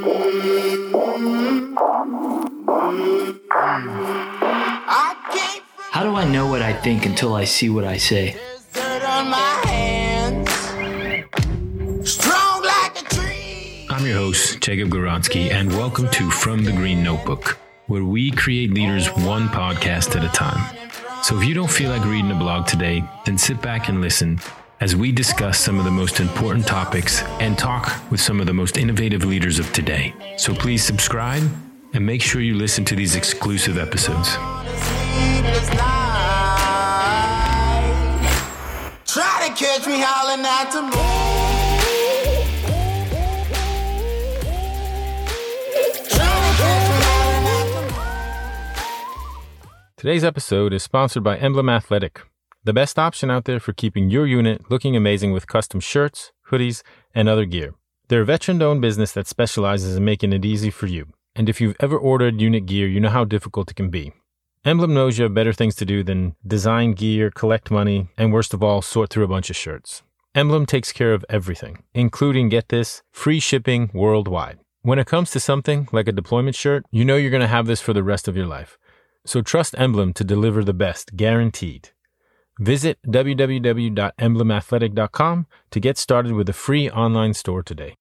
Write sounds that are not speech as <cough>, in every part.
How do I know what I think until I see what I say? I'm your host, Jacob Goronsky, and welcome to From the Green Notebook, where we create leaders one podcast at a time. So if you don't feel like reading a blog today, then sit back and listen as we discuss some of the most important topics and talk with some of the most innovative leaders of today. So please subscribe and make sure you listen to these exclusive episodes. Try to catch me howling at the moon. Today's episode is sponsored by Emblem Athletic, the best option out there for keeping your unit looking amazing with custom shirts, hoodies, and other gear. They're a veteran owned business that specializes in making it easy for you. And if you've ever ordered unit gear, you know how difficult it can be. Emblem knows you have better things to do than design gear, collect money, and worst of all, sort through a bunch of shirts. Emblem takes care of everything, including, get this, free shipping worldwide. When it comes to something like a deployment shirt, you know you're going to have this for the rest of your life. So trust Emblem to deliver the best, guaranteed. Visit www.emblemathletic.com to get started with a free online store today.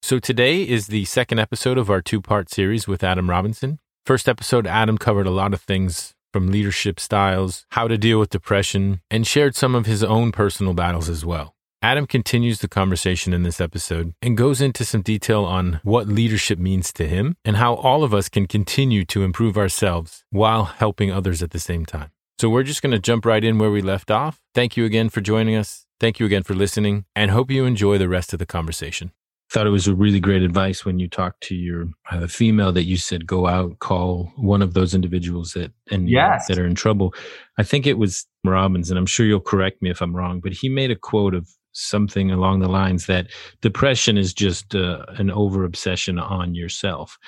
So today is the second episode of our two-part series with Adam Robinson. First episode, Adam covered a lot of things from leadership styles, how to deal with depression, and shared some of his own personal battles as well. Adam continues the conversation in this episode and goes into some detail on what leadership means to him and how all of us can continue to improve ourselves while helping others at the same time. So we're just going to jump right in where we left off. Thank you again for joining us. Thank you again for listening and hope you enjoy the rest of the conversation. Thought it was a really great advice when you talked to your uh, female that you said go out, call one of those individuals that and Yes. that are in trouble. I think it was Robbins, and I'm sure you'll correct me if I'm wrong, but he made a quote of something along the lines that depression is just uh, an over obsession on yourself.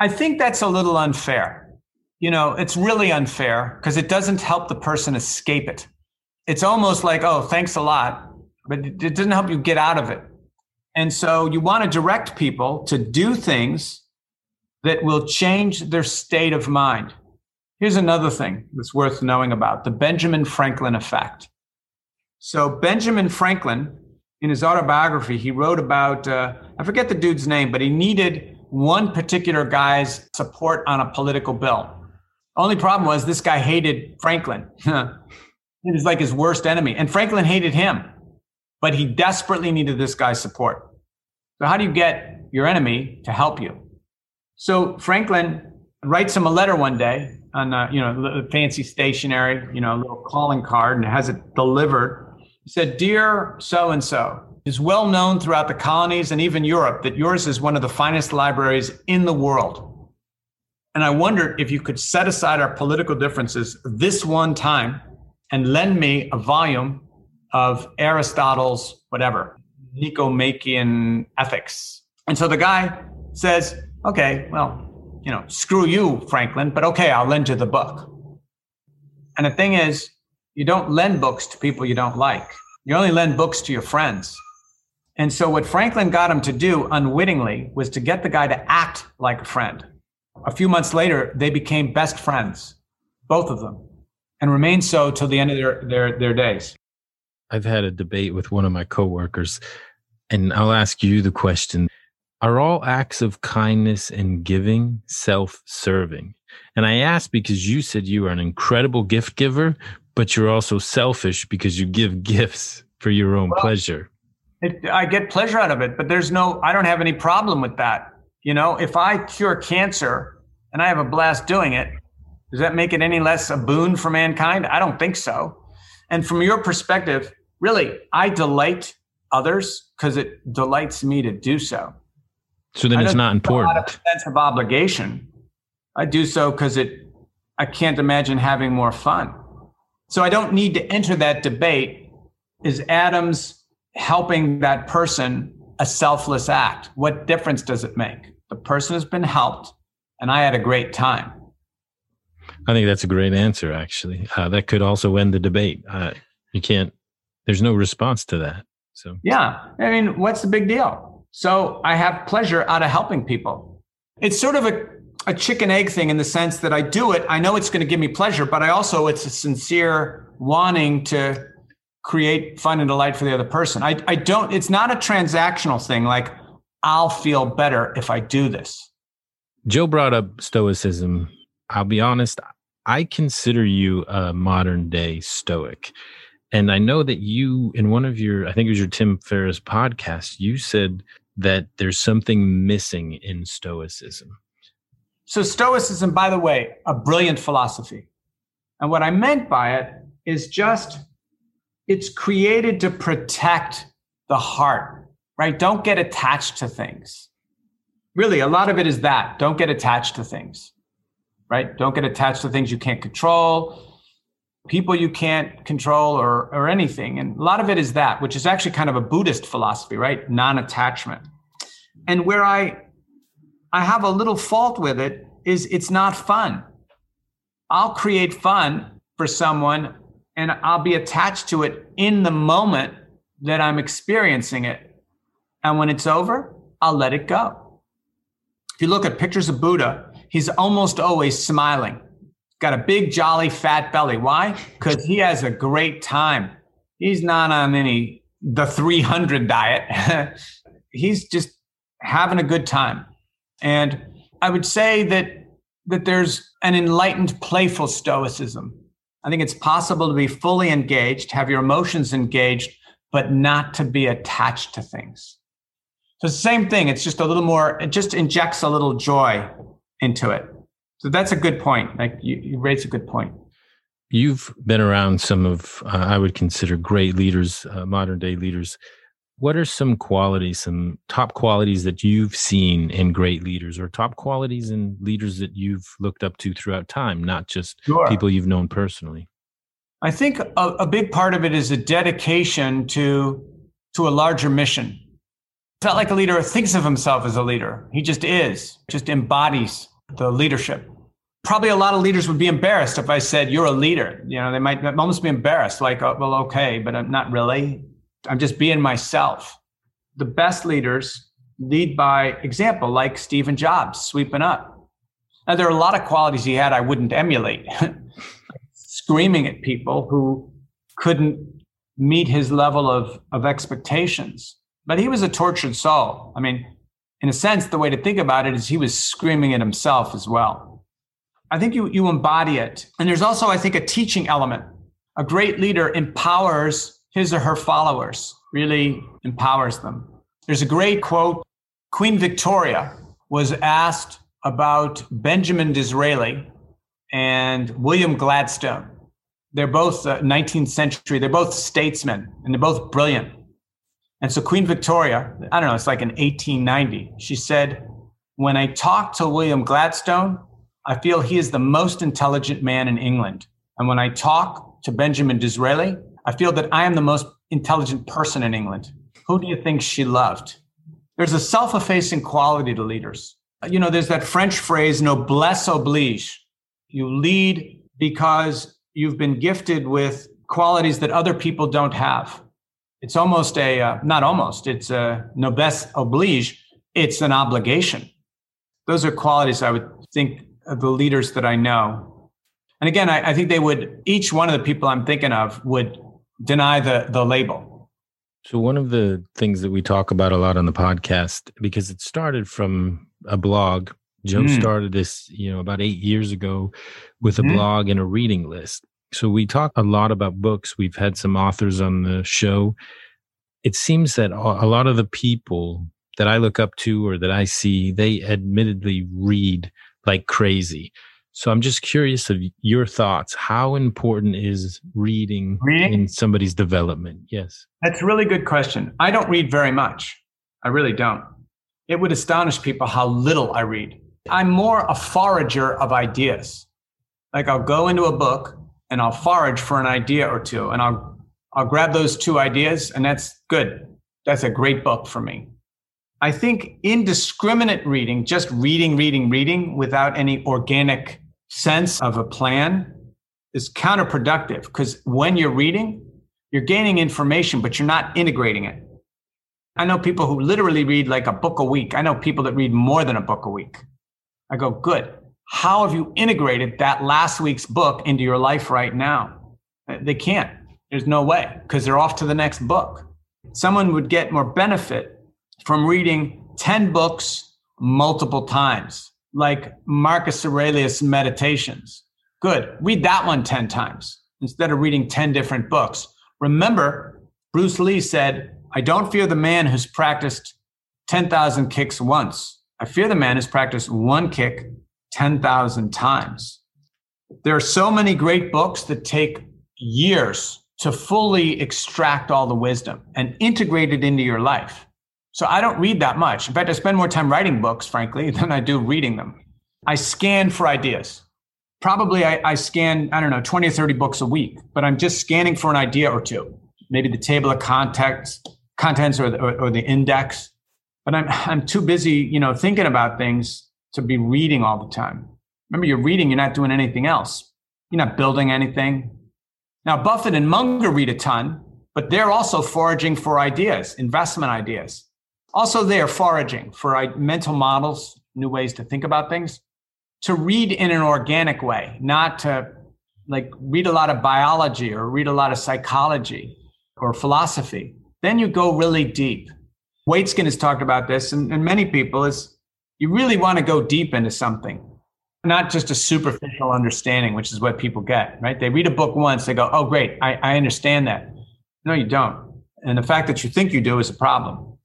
I think that's a little unfair. You know, it's really unfair because it doesn't help the person escape it. It's almost like, oh, thanks a lot, but it doesn't help you get out of it. And so you want to direct people to do things that will change their state of mind. Here's another thing that's worth knowing about the Benjamin Franklin effect. So, Benjamin Franklin, in his autobiography, he wrote about, uh, I forget the dude's name, but he needed one particular guy's support on a political bill. Only problem was this guy hated Franklin. <laughs> he was like his worst enemy. And Franklin hated him, but he desperately needed this guy's support. So, how do you get your enemy to help you? So, Franklin writes him a letter one day on, uh, you know, a fancy stationery, you know, a little calling card, and has it delivered. He said, Dear so and so, it is well known throughout the colonies and even Europe that yours is one of the finest libraries in the world. And I wondered if you could set aside our political differences this one time and lend me a volume of Aristotle's whatever, Nicomachean Ethics. And so the guy says, Okay, well, you know, screw you, Franklin, but okay, I'll lend you the book. And the thing is, you don't lend books to people you don't like. You only lend books to your friends. And so what Franklin got him to do unwittingly was to get the guy to act like a friend. A few months later, they became best friends, both of them, and remained so till the end of their, their, their days. I've had a debate with one of my coworkers, and I'll ask you the question Are all acts of kindness and giving self serving? And I ask because you said you are an incredible gift giver, but you're also selfish because you give gifts for your own Well, pleasure. It, I get pleasure out of it, but there's no, I don't have any problem with that. You know, if I cure cancer and I have a blast doing it, does that make it any less a boon for mankind? I don't think so. And from your perspective, really, I delight others because it delights me to do so. So then it's not do so Out of important. a sense of obligation. I do so because it, I can't imagine having more fun. So I don't need to enter that debate. Is Adams helping that person a selfless act? What difference does it make? The person has been helped, and I had a great time. I think that's a great answer, actually. Uh, that could also end the debate. Uh, you can't, there's no response to that. So Yeah. I mean, what's the big deal? So I have pleasure out of helping people. It's sort of a, a chicken egg thing in the sense that I do it. I know it's going to give me pleasure, but I also, it's a sincere wanting to create fun and delight for the other person. I, I don't, it's not a transactional thing like I'll feel better if I do this. Joe brought up Stoicism. I'll be honest, I consider you a modern day Stoic. And I know that you, in one of your, I think it was your Tim Ferriss podcast, you said that there's something missing in Stoicism. So, Stoicism, by the way, a brilliant philosophy. And what I meant by it is just it's created to protect the heart, right? Don't get attached to things. Really, a lot of it is that. Don't get attached to things, right? Don't get attached to things you can't control, people you can't control, or, or anything. And a lot of it is that, which is actually kind of a Buddhist philosophy, right? Non attachment. And where I, I have a little fault with it is it's not fun. I'll create fun for someone and I'll be attached to it in the moment that I'm experiencing it. And when it's over, I'll let it go. If you look at pictures of Buddha, he's almost always smiling. Got a big, jolly, fat belly. Why? Because he has a great time. He's not on any the 300 diet. <laughs> he's just having a good time. And I would say that that there's an enlightened, playful stoicism I think it's possible to be fully engaged, have your emotions engaged, but not to be attached to things. So it's the same thing. It's just a little more, it just injects a little joy into it. So that's a good point. Like you, you raise a good point. You've been around some of, uh, I would consider great leaders, uh, modern day leaders. What are some qualities, some top qualities that you've seen in great leaders, or top qualities in leaders that you've looked up to throughout time, not just sure. people you've known personally? I think a, a big part of it is a dedication to to a larger mission. It's not like a leader thinks of himself as a leader. He just is, just embodies the leadership. Probably a lot of leaders would be embarrassed if I said, You're a leader. You know, they might almost be embarrassed, like, oh, Well, okay, but I'm not really. I'm just being myself. The best leaders lead by example, like Stephen Jobs sweeping up. Now, there are a lot of qualities he had I wouldn't emulate. <laughs> Screaming at people who couldn't meet his level of, of expectations. But he was a tortured soul. I mean, in a sense, the way to think about it is he was screaming at himself as well. I think you, you embody it. And there's also, I think, a teaching element. A great leader empowers his or her followers, really empowers them. There's a great quote Queen Victoria was asked about Benjamin Disraeli and William Gladstone. They're both uh, 19th century, they're both statesmen, and they're both brilliant. And so Queen Victoria, I don't know, it's like in 1890, she said, When I talk to William Gladstone, I feel he is the most intelligent man in England. And when I talk to Benjamin Disraeli, I feel that I am the most intelligent person in England. Who do you think she loved? There's a self effacing quality to leaders. You know, there's that French phrase, noblesse oblige. You lead because you've been gifted with qualities that other people don't have. It's almost a, uh, not almost, it's a noblesse oblige. It's an obligation. Those are qualities I would think of the leaders that I know. And again, I, I think they would, each one of the people I'm thinking of would deny the the label. So one of the things that we talk about a lot on the podcast because it started from a blog. Joe mm. started this, you know, about 8 years ago with a mm. blog and a reading list. So we talk a lot about books. We've had some authors on the show. It seems that a lot of the people that I look up to or that I see, they admittedly read like crazy. So I'm just curious of your thoughts. How important is reading, reading, in somebody's development? Yes. That's a really good question. I don't read very much. I really don't. It would astonish people how little I read. I'm more a forager of ideas. Like I'll go into a book and I'll forage for an idea or two and I'll I'll grab those two ideas and that's good. That's a great book for me. I think indiscriminate reading, just reading, reading, reading without any organic sense of a plan is counterproductive because when you're reading, you're gaining information, but you're not integrating it. I know people who literally read like a book a week. I know people that read more than a book a week. I go, good. How have you integrated that last week's book into your life right now? Uh, they can't. There's no way because they're off to the next book. Someone would get more benefit from reading 10 books multiple times, like Marcus Aurelius' Meditations. Good. Read that one 10 times instead of reading 10 different books. Remember, Bruce Lee said, I don't fear the man who's practiced 10,000 kicks once. I fear the man who's practiced one kick 10,000 times. There are so many great books that take years to fully extract all the wisdom and integrate it into your life. So I don't read that much. In fact, I spend more time writing books, frankly, <laughs> than I do reading them. I scan for ideas. Probably I, I scan, I don't know, 20 or 30 books a week, but I'm just scanning for an idea or two. Maybe the table of context, contents or the, or, or the index. But I'm, I'm too busy, you know, thinking about things to be reading all the time. Remember, you're reading, you're not doing anything else. You're not building anything. Now, Buffett and Munger read a ton, but they're also foraging for ideas, investment ideas. Also, they are foraging for mental models, new ways to think about things, to read in an organic way, not to like read a lot of biology or read a lot of psychology or philosophy. Then you go really deep. Waitzkin has talked about this, and, and many people is you really want to go deep into something, not just a superficial understanding, which is what people get, right? They read a book once, they go, oh, great, I, I understand that. No, you don't. And the fact that you think you do is a problem.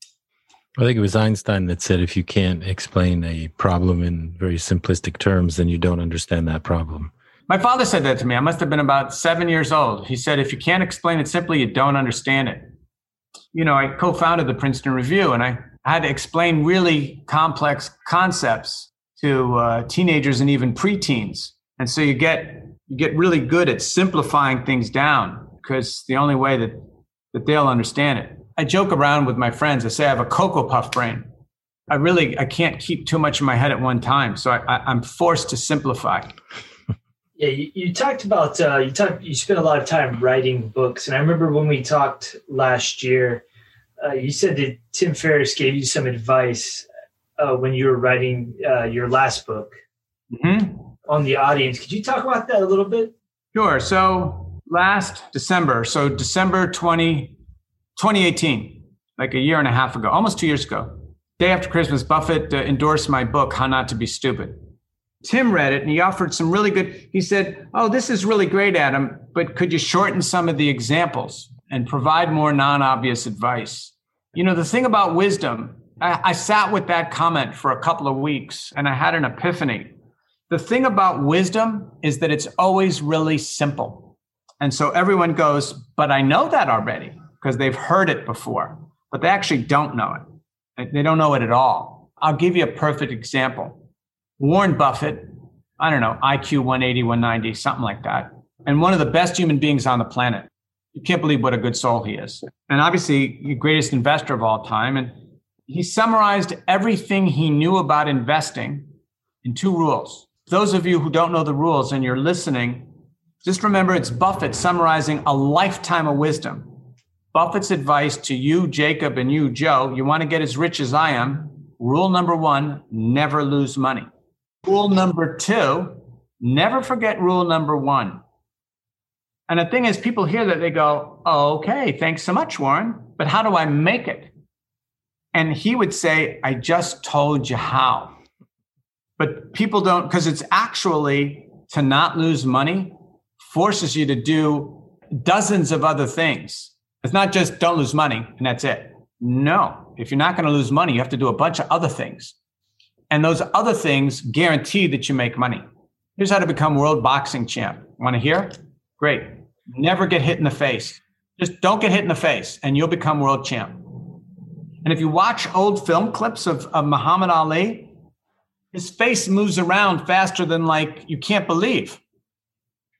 I think it was Einstein that said if you can't explain a problem in very simplistic terms, then you don't understand that problem. My father said that to me. I must have been about seven years old. He said, if you can't explain it simply, you don't understand it. You know, I co founded the Princeton Review and I had to explain really complex concepts to uh, teenagers and even preteens. And so you get you get really good at simplifying things down because the only way that that they'll understand it. I joke around with my friends. I say I have a cocoa puff brain. I really I can't keep too much in my head at one time, so I, I, I'm forced to simplify. <laughs> Yeah, you, you talked about uh, you talked you spent a lot of time writing books, and I remember when we talked last year, uh, you said that Tim Ferriss gave you some advice uh, when you were writing uh, your last book mm-hmm. on the audience. Could you talk about that a little bit? Sure. So last December, so December 20, 2018, like a year and a half ago, almost two years ago, day after Christmas, Buffett uh, endorsed my book, How Not to Be Stupid. Tim read it and he offered some really good. He said, Oh, this is really great, Adam, but could you shorten some of the examples and provide more non obvious advice? You know, the thing about wisdom, I, I, sat with that comment for a couple of weeks and I had an epiphany. The thing about wisdom is that it's always really simple. And so everyone goes, But I know that already because they've heard it before, but they actually don't know it. They don't know it at all. I'll give you a perfect example. Warren Buffett, I don't know, IQ 180, 190, something like that, and one of the best human beings on the planet. You can't believe what a good soul he is. And obviously, the greatest investor of all time. And he summarized everything he knew about investing in two rules. Those of you who don't know the rules and you're listening, just remember it's Buffett summarizing a lifetime of wisdom. Buffett's advice to you, Jacob, and you, Joe, you want to get as rich as I am. Rule number one never lose money. Rule number two, never forget rule number one. And the thing is, people hear that they go, oh, okay, thanks so much, Warren, but how do I make it? And he would say, I just told you how. But people don't, because it's actually to not lose money forces you to do dozens of other things. It's not just don't lose money and that's it. No, if you're not going to lose money, you have to do a bunch of other things. And those other things guarantee that you make money. Here's how to become world boxing champ. Want to hear? Great. Never get hit in the face. Just don't get hit in the face and you'll become world champ. And if you watch old film clips of, of Muhammad Ali, his face moves around faster than like you can't believe.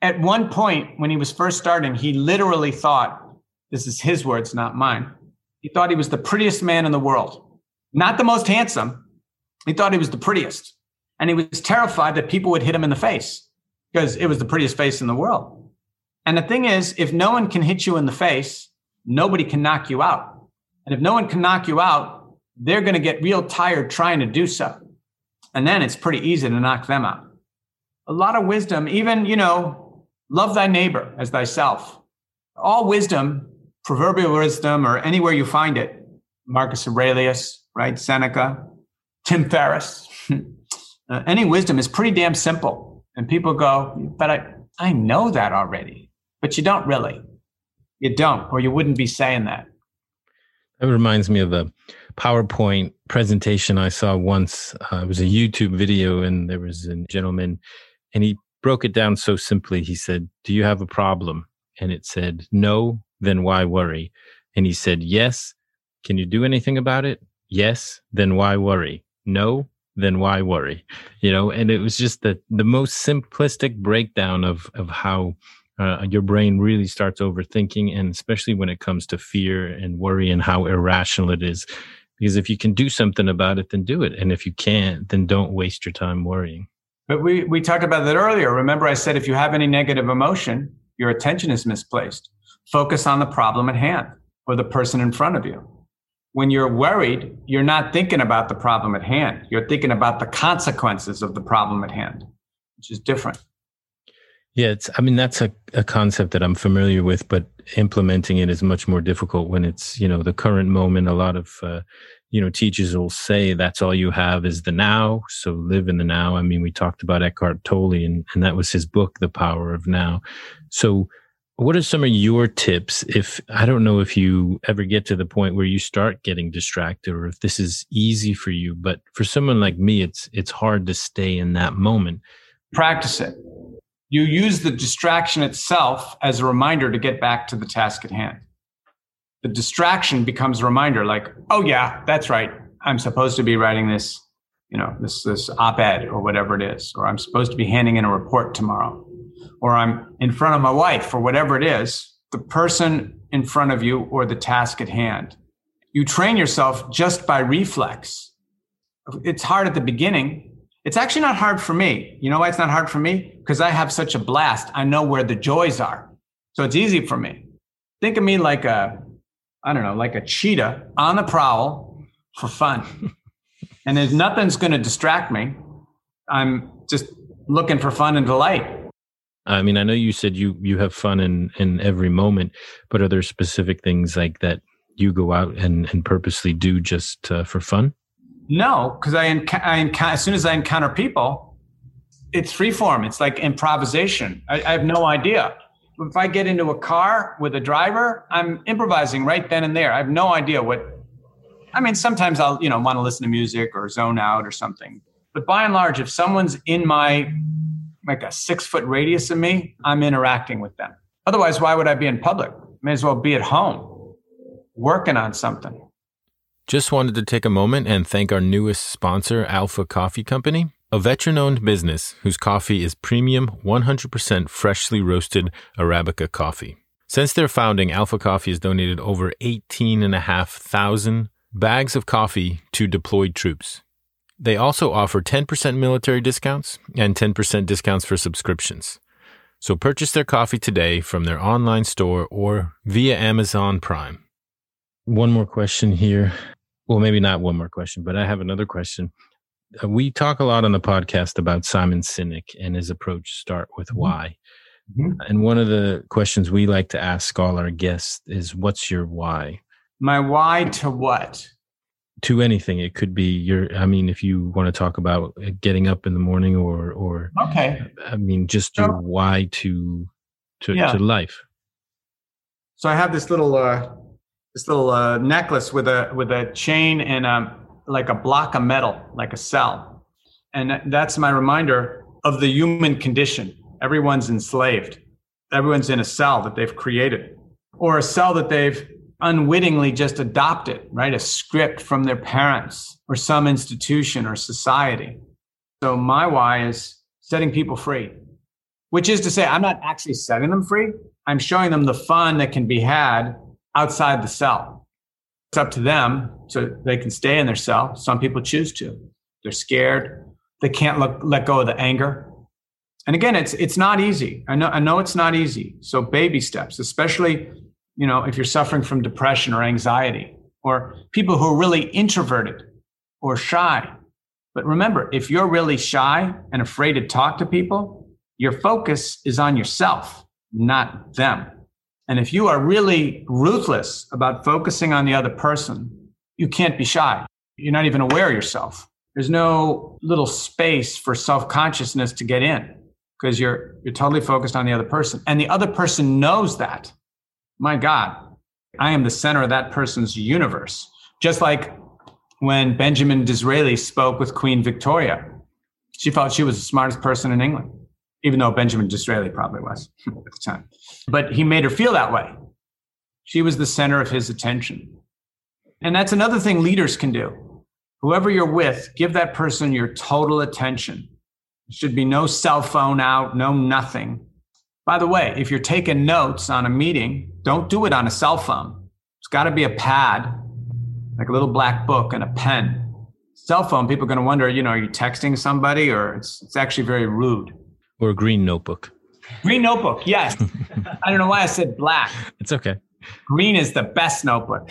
At one point, when he was first starting, he literally thought, this is his words, not mine. He thought he was the prettiest man in the world. Not the most handsome, he thought he was the prettiest. And he was terrified that people would hit him in the face because it was the prettiest face in the world. And the thing is, if no one can hit you in the face, nobody can knock you out. And if no one can knock you out, they're going to get real tired trying to do so. And then it's pretty easy to knock them out. A lot of wisdom, even, you know, love thy neighbor as thyself. All wisdom, proverbial wisdom, or anywhere you find it, Marcus Aurelius, right? Seneca, Tim Ferriss. <laughs> uh, any wisdom is pretty damn simple. And people go, but I, I know that already. But you don't really. You don't, or you wouldn't be saying that. It reminds me of a PowerPoint presentation I saw once. Uh, it was a YouTube video, and there was a gentleman, and he broke it down so simply. He said, Do you have a problem? And it said, No, then why worry? And he said, Yes. Can you do anything about it? Yes. Then why worry? No. Then why worry? You know, and it was just the, the most simplistic breakdown of, of how uh, your brain really starts overthinking and especially when it comes to fear and worry and how irrational it is. Because if you can do something about it then do it. And if you can't then don't waste your time worrying. But we we talked about that earlier. Remember i said if you have any negative emotion your attention is misplaced. Focus on the problem at hand or the person in front of you. When you're worried you're not thinking about the problem at hand. You're thinking about the consequences of the problem at hand which is different yeah, it's. I mean, that's a, a concept that I'm familiar with, but implementing it is much more difficult when it's you know the current moment. A lot of uh, you know teachers will say that's all you have is the now, so live in the now. I mean, we talked about Eckhart Tolle, and and that was his book, The Power of Now. So, what are some of your tips? If I don't know if you ever get to the point where you start getting distracted, or if this is easy for you, but for someone like me, it's it's hard to stay in that moment. Practice it you use the distraction itself as a reminder to get back to the task at hand. The distraction becomes a reminder like, oh yeah, that's right. I'm supposed to be writing this, you know, this this op-ed or whatever it is, or I'm supposed to be handing in a report tomorrow, or I'm in front of my wife or whatever it is, the person in front of you or the task at hand. You train yourself just by reflex. It's hard at the beginning it's actually not hard for me. You know why it's not hard for me? Because I have such a blast. I know where the joys are. So it's easy for me. Think of me like a, I don't know, like a cheetah on the prowl for fun. <laughs> and there's nothing's going to distract me. I'm just looking for fun and delight. I mean, I know you said you you have fun in in every moment, but are there specific things like that you go out and and purposely do just uh, for fun? No, because I, enc- I as soon as I encounter people, it's free form. It's like improvisation. I, I have no idea. If I get into a car with a driver, I'm improvising right then and there. I have no idea what. I mean, sometimes I'll you know want to listen to music or zone out or something. But by and large, if someone's in my like a six foot radius of me, I'm interacting with them. Otherwise, why would I be in public? May as well be at home, working on something. Just wanted to take a moment and thank our newest sponsor, Alpha Coffee Company, a veteran owned business whose coffee is premium, 100% freshly roasted Arabica coffee. Since their founding, Alpha Coffee has donated over 18,500 bags of coffee to deployed troops. They also offer 10% military discounts and 10% discounts for subscriptions. So purchase their coffee today from their online store or via Amazon Prime. One more question here well, maybe not one more question, but I have another question. Uh, we talk a lot on the podcast about Simon Sinek and his approach start with mm-hmm. why. Mm-hmm. And one of the questions we like to ask all our guests is what's your why? My why to what? To anything. It could be your I mean if you want to talk about uh, getting up in the morning or or Okay. I mean just your why to to yeah. to life. So I have this little uh this little uh, necklace with a with a chain and a, like a block of metal, like a cell, and that's my reminder of the human condition. Everyone's enslaved. Everyone's in a cell that they've created, or a cell that they've unwittingly just adopted, right? A script from their parents or some institution or society. So my why is setting people free, which is to say, I'm not actually setting them free. I'm showing them the fun that can be had outside the cell. It's up to them so they can stay in their cell. Some people choose to. They're scared. They can't look, let go of the anger. And again, it's it's not easy. I know I know it's not easy. So baby steps, especially you know if you're suffering from depression or anxiety or people who are really introverted or shy. But remember, if you're really shy and afraid to talk to people, your focus is on yourself, not them. And if you are really ruthless about focusing on the other person, you can't be shy. You're not even aware of yourself. There's no little space for self consciousness to get in because you're, you're totally focused on the other person. And the other person knows that. My God, I am the center of that person's universe. Just like when Benjamin Disraeli spoke with Queen Victoria, she thought she was the smartest person in England, even though Benjamin Disraeli probably was <laughs> at the time. But he made her feel that way. She was the center of his attention. And that's another thing leaders can do. Whoever you're with, give that person your total attention. There should be no cell phone out, no nothing. By the way, if you're taking notes on a meeting, don't do it on a cell phone. It's got to be a pad, like a little black book and a pen. Cell phone, people are going to wonder, you know, are you texting somebody or it's, it's actually very rude. Or a green notebook. Green notebook, yes. <laughs> I don't know why I said black. It's okay. Green is the best notebook.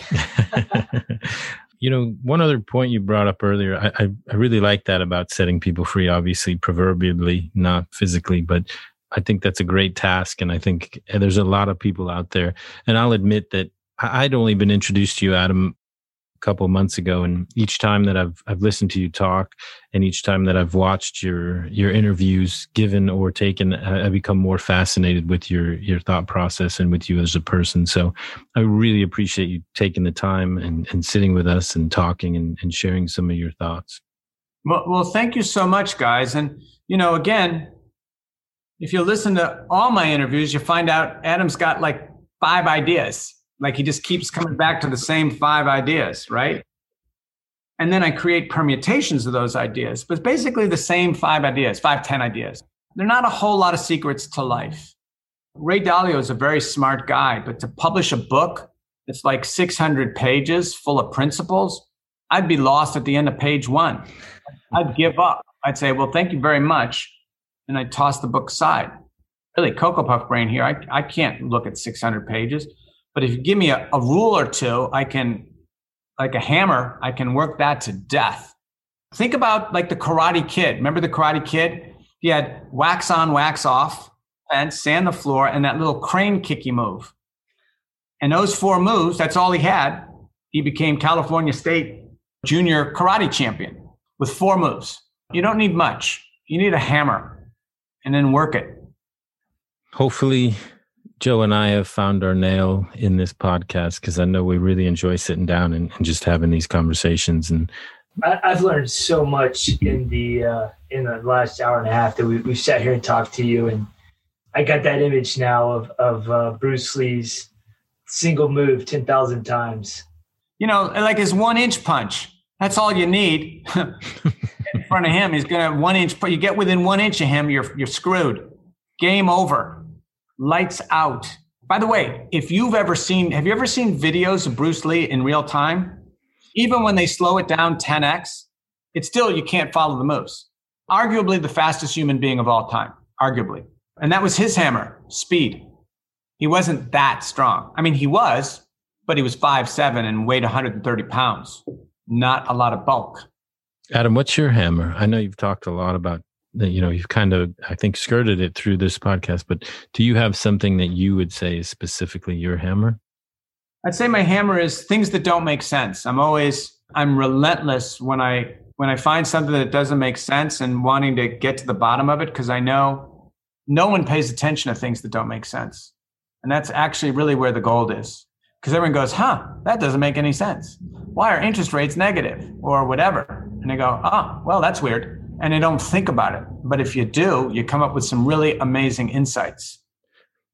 <laughs> you know, one other point you brought up earlier, I, I, I really like that about setting people free, obviously, proverbially, not physically, but I think that's a great task. And I think eh, there's a lot of people out there. And I'll admit that I'd only been introduced to you, Adam, couple months ago and each time that I've I've listened to you talk and each time that I've watched your your interviews given or taken I, become more fascinated with your your thought process and with you as a person. So I really appreciate you taking the time and and sitting with us and talking and, and sharing some of your thoughts. Well, well thank you so much guys. And you know again if you listen to all my interviews you find out Adam's got like five ideas like he just keeps coming back to the same five ideas, right? And then I create permutations of those ideas, but basically the same five ideas, five, ten ideas. They're not a whole lot of secrets to life. Ray Dalio is a very smart guy, but to publish a book that's like 600 pages full of principles, I'd be lost at the end of page one. I'd give up. I'd say, well, thank you very much. And I'd toss the book aside. Really, Cocoa Puff brain here. I, I can't look at 600 pages. But if you give me a, a rule or two, I can, like a hammer, I can work that to death. Think about like the Karate Kid. Remember the Karate Kid? He had wax on, wax off, and sand the floor, and that little crane kicky move. And those four moves, that's all he had. He became California State junior karate champion with four moves. You don't need much. You need a hammer and then work it. Hopefully, Joe and I have found our nail in this podcast because I know we really enjoy sitting down and, and just having these conversations. And I, have learned so much in the uh, in the last hour and a half that we, we've sat here and talked to you. And I got that image now of of uh, Bruce Lee's single move ten thousand times. You know, like his one inch punch. That's all you need. <laughs> in front of him, he's gonna one inch. You get within one inch of him, you're you're screwed. Game over lights out. By the way, if you've ever seen, have you ever seen videos of Bruce Lee in real time? Even when they slow it down 10x, it's still, you can't follow the moves. Arguably the fastest human being of all time, arguably. And that was his hammer, speed. He wasn't that strong. I mean, he was, but he was five seven and weighed 130 pounds. Not a lot of bulk. Adam, what's your hammer? I know you've talked a lot about you know you've kind of i think skirted it through this podcast but do you have something that you would say is specifically your hammer? I'd say my hammer is things that don't make sense. I'm always i'm relentless when i when i find something that doesn't make sense and wanting to get to the bottom of it because i know no one pays attention to things that don't make sense. And that's actually really where the gold is. Because everyone goes huh that doesn't make any sense. Why are interest rates negative? or whatever. And they go oh well that's weird and they don't think about it. But if you do, you come up with some really amazing insights.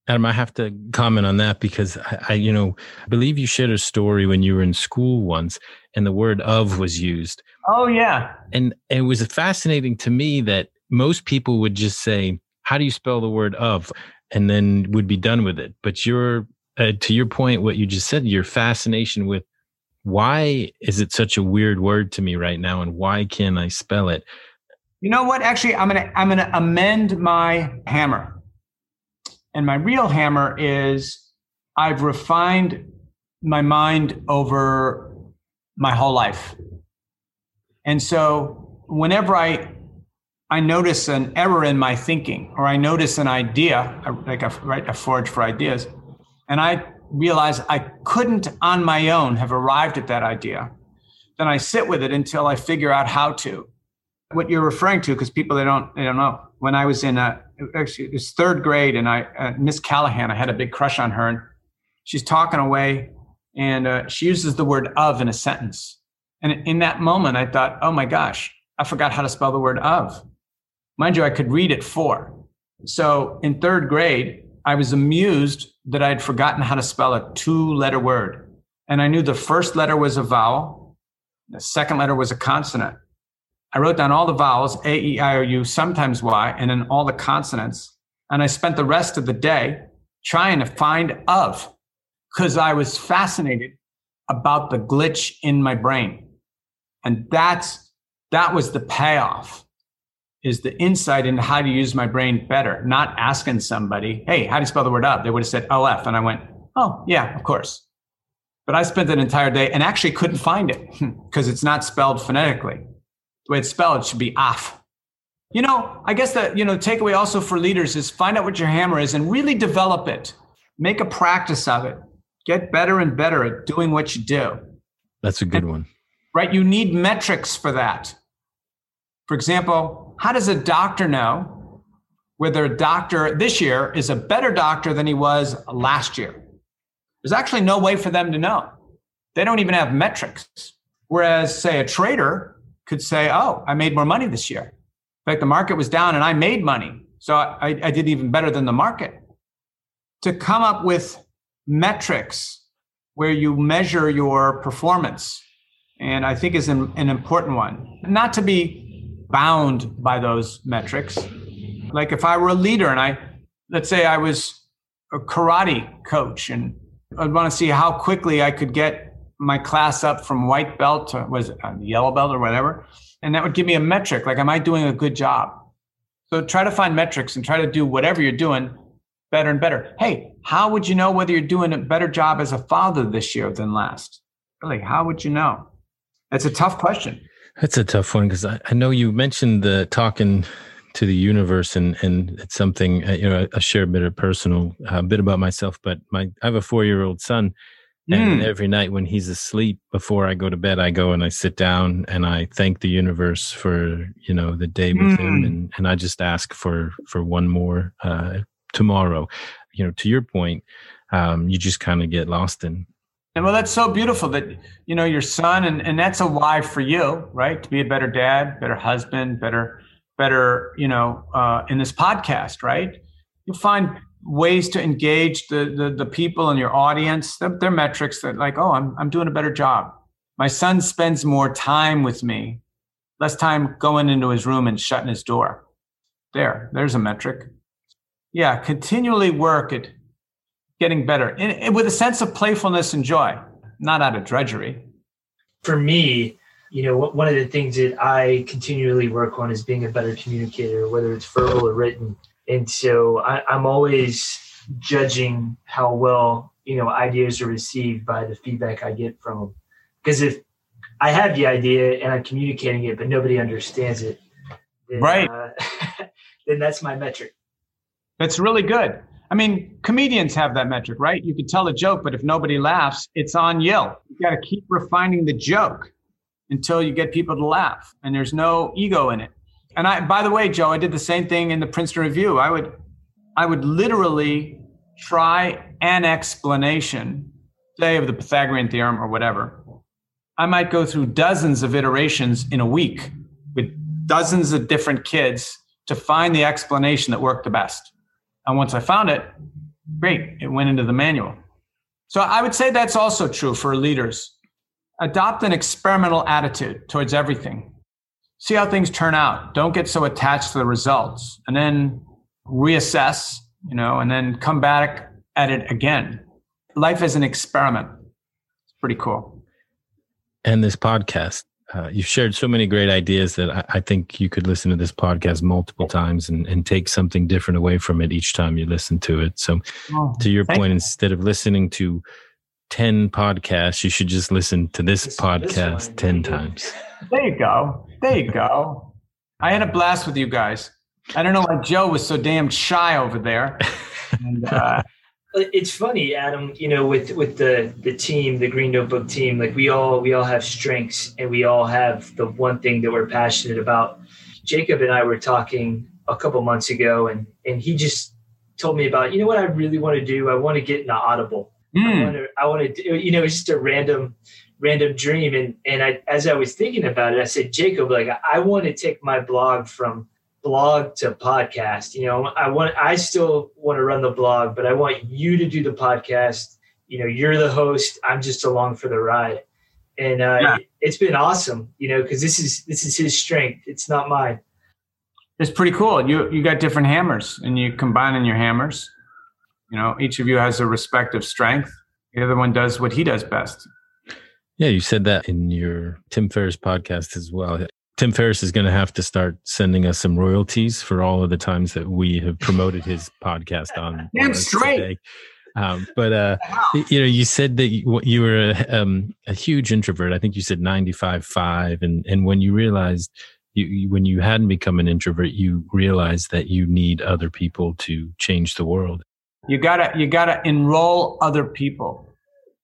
Adam, I have to comment on that because I, I, you know, believe you shared a story when you were in school once and the word of was used. Oh, yeah. And it was fascinating to me that most people would just say, How do you spell the word of? And then would be done with it. But your, uh, to your point, what you just said, your fascination with why is it such a weird word to me right now and why can't I spell it? You know what? Actually, I'm gonna I'm gonna amend my hammer. And my real hammer is I've refined my mind over my whole life. And so whenever I I notice an error in my thinking or I notice an idea, like I a forge for ideas, and I realize I couldn't on my own have arrived at that idea, then I sit with it until I figure out how to. What you're referring to, because people they don't they don't know. When I was in a actually it was third grade, and I uh, Miss Callahan, I had a big crush on her, and she's talking away, and uh, she uses the word of in a sentence, and in that moment, I thought, oh my gosh, I forgot how to spell the word of. Mind you, I could read it for. So in third grade, I was amused that I had forgotten how to spell a two letter word. And I knew the first letter was a vowel, the second letter was a consonant. I wrote down all the vowels, A, E, I, O, U, sometimes Y, and then all the consonants. And I spent the rest of the day trying to find of because I was fascinated about the glitch in my brain. And that's, that was the payoff is the insight into how to use my brain better, not asking somebody, hey, how do you spell the word up? They would have said OF. And I went, oh, yeah, of course. But I spent an entire day and actually couldn't find it <laughs> because it's not spelled phonetically. The way it's spelled should be off. You know, I guess the you know takeaway also for leaders is find out what your hammer is and really develop it. Make a practice of it. Get better and better at doing what you do. That's a good one. Right? You need metrics for that. For example, how does a doctor know whether a doctor this year is a better doctor than he was last year? There's actually no way for them to know. They don't even have metrics. Whereas, say, a trader could say, Oh, I made more money this year. In fact, the market was down and I made money. So I, I did even better than the market. To come up with metrics where you measure your performance, and I think is an, an important one. Not to be bound by those metrics. Like if I were a leader and I, let's say I was a karate coach and I'd want to see how quickly I could get my class up from white belt to was it uh, yellow belt or whatever. And that would give me a metric. Like, am I doing a good job? So try to find metrics and try to do whatever you're doing better and better. Hey, how would you know whether you're doing a better job as a father this year than last? Really, how would you know? That's a tough question. That's a tough one because I, I know you mentioned the talking to the universe and and it's something uh, you know I share a bit of personal a uh, bit about myself but my I have a 4 year old son and mm. every night when he's asleep before I go to bed I go and I sit down and I thank the universe for you know the day with mm. him and and I just ask for for one more uh tomorrow you know to your point um you just kind of get lost in and well, that's so beautiful that you know your son, and and that's a why for you, right? To be a better dad, better husband, better, better, you know, uh, in this podcast, right? You'll find ways to engage the the, the people in your audience. They're metrics that like, oh, I'm I'm doing a better job. My son spends more time with me, less time going into his room and shutting his door. There, there's a metric. Yeah, continually work at getting better and, with a sense of playfulness and joy, not out of drudgery. For me, you know, one of the things that I continually work on is being a better communicator, whether it's verbal or written. And so I, I'm always judging how well, you know, ideas are received by the feedback I get from them. Because if I have the idea and I'm communicating it, but nobody understands it, then, right? Uh, <laughs> then that's my metric. That's really good. I mean, comedians have that metric, right? You can tell a joke, but if nobody laughs, it's on you. You got to keep refining the joke until you get people to laugh, and there's no ego in it. And I, by the way, Joe, I did the same thing in the Princeton Review. I would, I would literally try an explanation, say of the Pythagorean theorem or whatever. I might go through dozens of iterations in a week with dozens of different kids to find the explanation that worked the best. And once I found it, great, it went into the manual. So I would say that's also true for leaders. Adopt an experimental attitude towards everything. See how things turn out. Don't get so attached to the results and then reassess, you know, and then come back at it again. Life is an experiment. It's pretty cool. And this podcast uh, you've shared so many great ideas that I, I, think you could listen to this podcast multiple times and, and, take something different away from it each time you listen to it. So, oh, to your point, you. instead of listening to 10 podcasts, you should just listen to this, this podcast this 10 times. There you go. There you go. I had a blast with you guys. I don't know why Joe was so damn shy over there. And, uh, <laughs> it's funny, Adam. You know, with with the the team, the Green Notebook team, like we all we all have strengths, and we all have the one thing that we're passionate about. Jacob and I were talking a couple months ago, and and he just told me about you know what I really want to do. I want to get into Audible. Mm. I want to I want to do you know it's just a random random dream, and and I as I was thinking about it, I said Jacob, like I want to take my blog from blog to podcast. You know, I want I still want to run the blog, but I want you to do the podcast. You know, you're the host. I'm just along for the ride, and uh, yeah. it's been awesome. You know, because this is this is his strength. It's not mine. It's pretty cool. You you got different hammers, and you combine in your hammers. You know, each of you has a respective strength. The other one does what he does best. Yeah, you said that in your Tim Ferriss podcast as well. Tim Ferriss is going to have to start sending us some royalties for all of the times that we have promoted his <laughs> podcast on. Damn straight. Um, but uh, you know, you said that you, you were a, um, a, huge introvert. I think you said ninety five five, and and when you realized you, you, when you hadn't become an introvert, you realized that you need other people to change the world. You gotta you gotta enroll other people.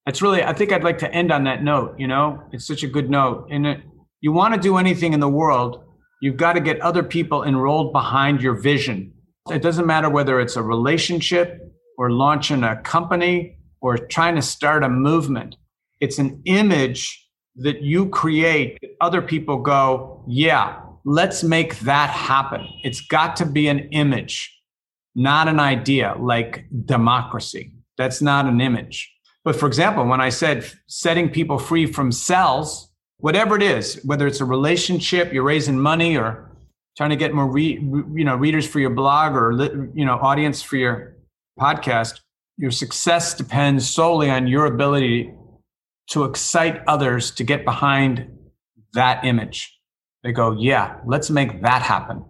It's really. I think I'd like to end on that note. You know, it's such a good note, and it you want to do anything in the world, you've got to get other people enrolled behind your vision. It doesn't matter whether it's a relationship or launching a company or trying to start a movement. It's an image that you create that other people go, yeah, let's make that happen. It's got to be an image, not an idea like democracy. That's not an image. But for example, when I said setting people free from cells, whatever it is, whether it's a relationship, you're raising money, or trying to get more re, you know readers for your blog or you know audience for your podcast, your success depends solely on your ability to excite others to get behind that image. They go, yeah, let's make that happen.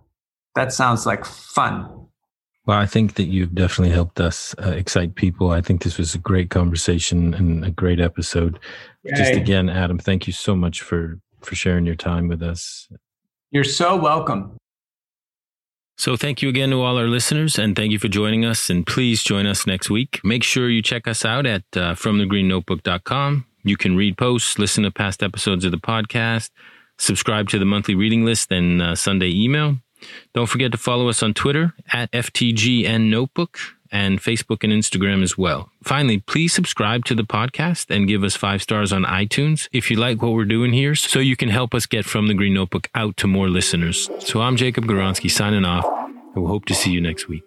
That sounds like fun. Well, I think that you've definitely helped us uh, excite people. I think this was a great conversation and a great episode. Yay. Just again, Adam, thank you so much for for sharing your time with us. You're so welcome. So, thank you again to all our listeners, and thank you for joining us. And please join us next week. Make sure you check us out at uh, FromTheGreenNotebook.com. You can read posts, listen to past episodes of the podcast, subscribe to the monthly reading list and uh, Sunday email. Don't forget to follow us on Twitter at FTGN Notebook and Facebook and Instagram as well. Finally, please subscribe to the podcast and give us five stars on iTunes if you like what we're doing here so you can help us get from the Green Notebook out to more listeners. So I'm Jacob Goronsky signing off and we'll hope to see you next week.